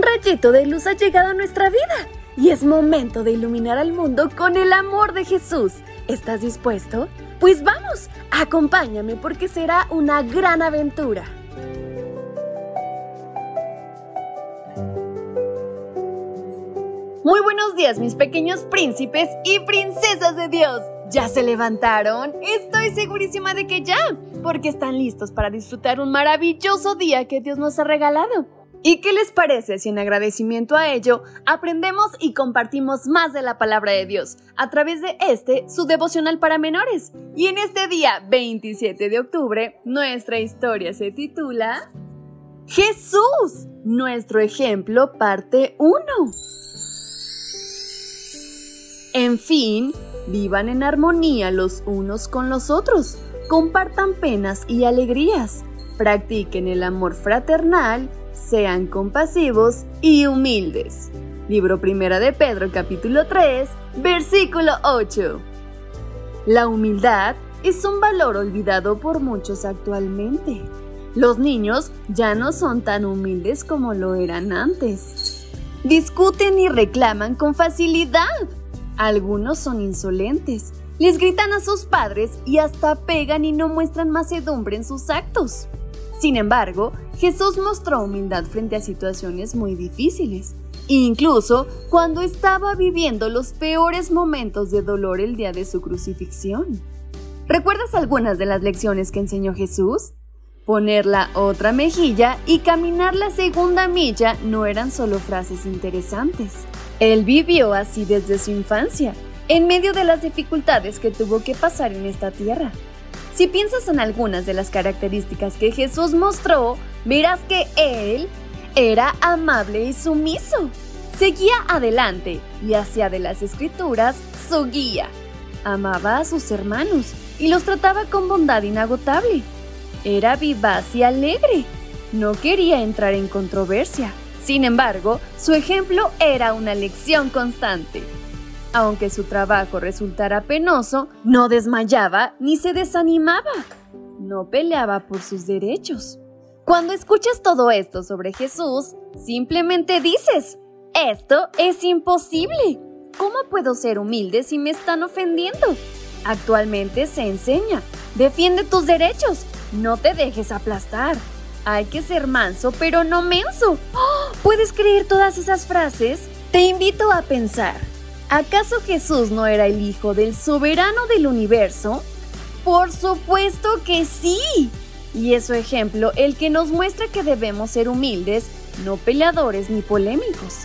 Un rayito de luz ha llegado a nuestra vida y es momento de iluminar al mundo con el amor de Jesús. ¿Estás dispuesto? Pues vamos, acompáñame porque será una gran aventura. Muy buenos días mis pequeños príncipes y princesas de Dios. ¿Ya se levantaron? Estoy segurísima de que ya, porque están listos para disfrutar un maravilloso día que Dios nos ha regalado. ¿Y qué les parece si en agradecimiento a ello aprendemos y compartimos más de la palabra de Dios a través de este, su devocional para menores? Y en este día 27 de octubre, nuestra historia se titula Jesús, nuestro ejemplo, parte 1. En fin, vivan en armonía los unos con los otros, compartan penas y alegrías, practiquen el amor fraternal, sean compasivos y humildes. Libro Primera de Pedro capítulo 3, versículo 8. La humildad es un valor olvidado por muchos actualmente. Los niños ya no son tan humildes como lo eran antes. Discuten y reclaman con facilidad. Algunos son insolentes, les gritan a sus padres y hasta pegan y no muestran macedumbre en sus actos. Sin embargo, Jesús mostró humildad frente a situaciones muy difíciles, incluso cuando estaba viviendo los peores momentos de dolor el día de su crucifixión. ¿Recuerdas algunas de las lecciones que enseñó Jesús? Poner la otra mejilla y caminar la segunda milla no eran solo frases interesantes. Él vivió así desde su infancia, en medio de las dificultades que tuvo que pasar en esta tierra. Si piensas en algunas de las características que Jesús mostró, verás que Él era amable y sumiso. Seguía adelante y hacía de las escrituras su guía. Amaba a sus hermanos y los trataba con bondad inagotable. Era vivaz y alegre. No quería entrar en controversia. Sin embargo, su ejemplo era una lección constante. Aunque su trabajo resultara penoso, no desmayaba ni se desanimaba. No peleaba por sus derechos. Cuando escuchas todo esto sobre Jesús, simplemente dices, esto es imposible. ¿Cómo puedo ser humilde si me están ofendiendo? Actualmente se enseña, defiende tus derechos, no te dejes aplastar. Hay que ser manso, pero no menso. ¡Oh! ¿Puedes creer todas esas frases? Te invito a pensar. ¿Acaso Jesús no era el Hijo del soberano del universo? Por supuesto que sí. Y es su ejemplo el que nos muestra que debemos ser humildes, no peleadores ni polémicos.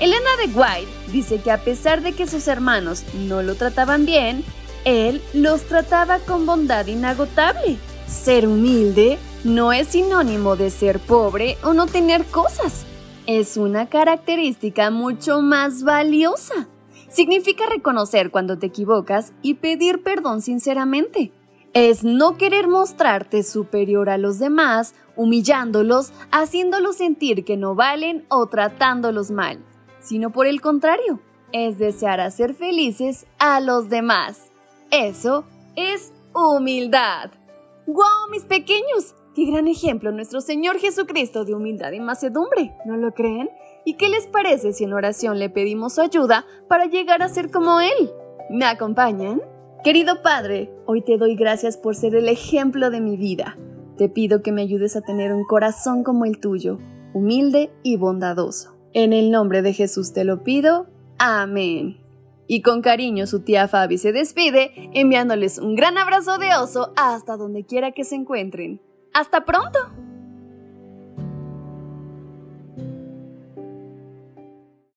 Elena de White dice que a pesar de que sus hermanos no lo trataban bien, él los trataba con bondad inagotable. Ser humilde no es sinónimo de ser pobre o no tener cosas. Es una característica mucho más valiosa. Significa reconocer cuando te equivocas y pedir perdón sinceramente. Es no querer mostrarte superior a los demás, humillándolos, haciéndolos sentir que no valen o tratándolos mal, sino por el contrario, es desear hacer felices a los demás. Eso es humildad. ¡Wow, mis pequeños! ¡Qué gran ejemplo nuestro Señor Jesucristo de humildad y macedumbre! ¿No lo creen? ¿Y qué les parece si en oración le pedimos su ayuda para llegar a ser como Él? ¿Me acompañan? Querido Padre, hoy te doy gracias por ser el ejemplo de mi vida. Te pido que me ayudes a tener un corazón como el tuyo, humilde y bondadoso. En el nombre de Jesús te lo pido. Amén. Y con cariño su tía Fabi se despide enviándoles un gran abrazo de oso hasta donde quiera que se encuentren. ¡Hasta pronto!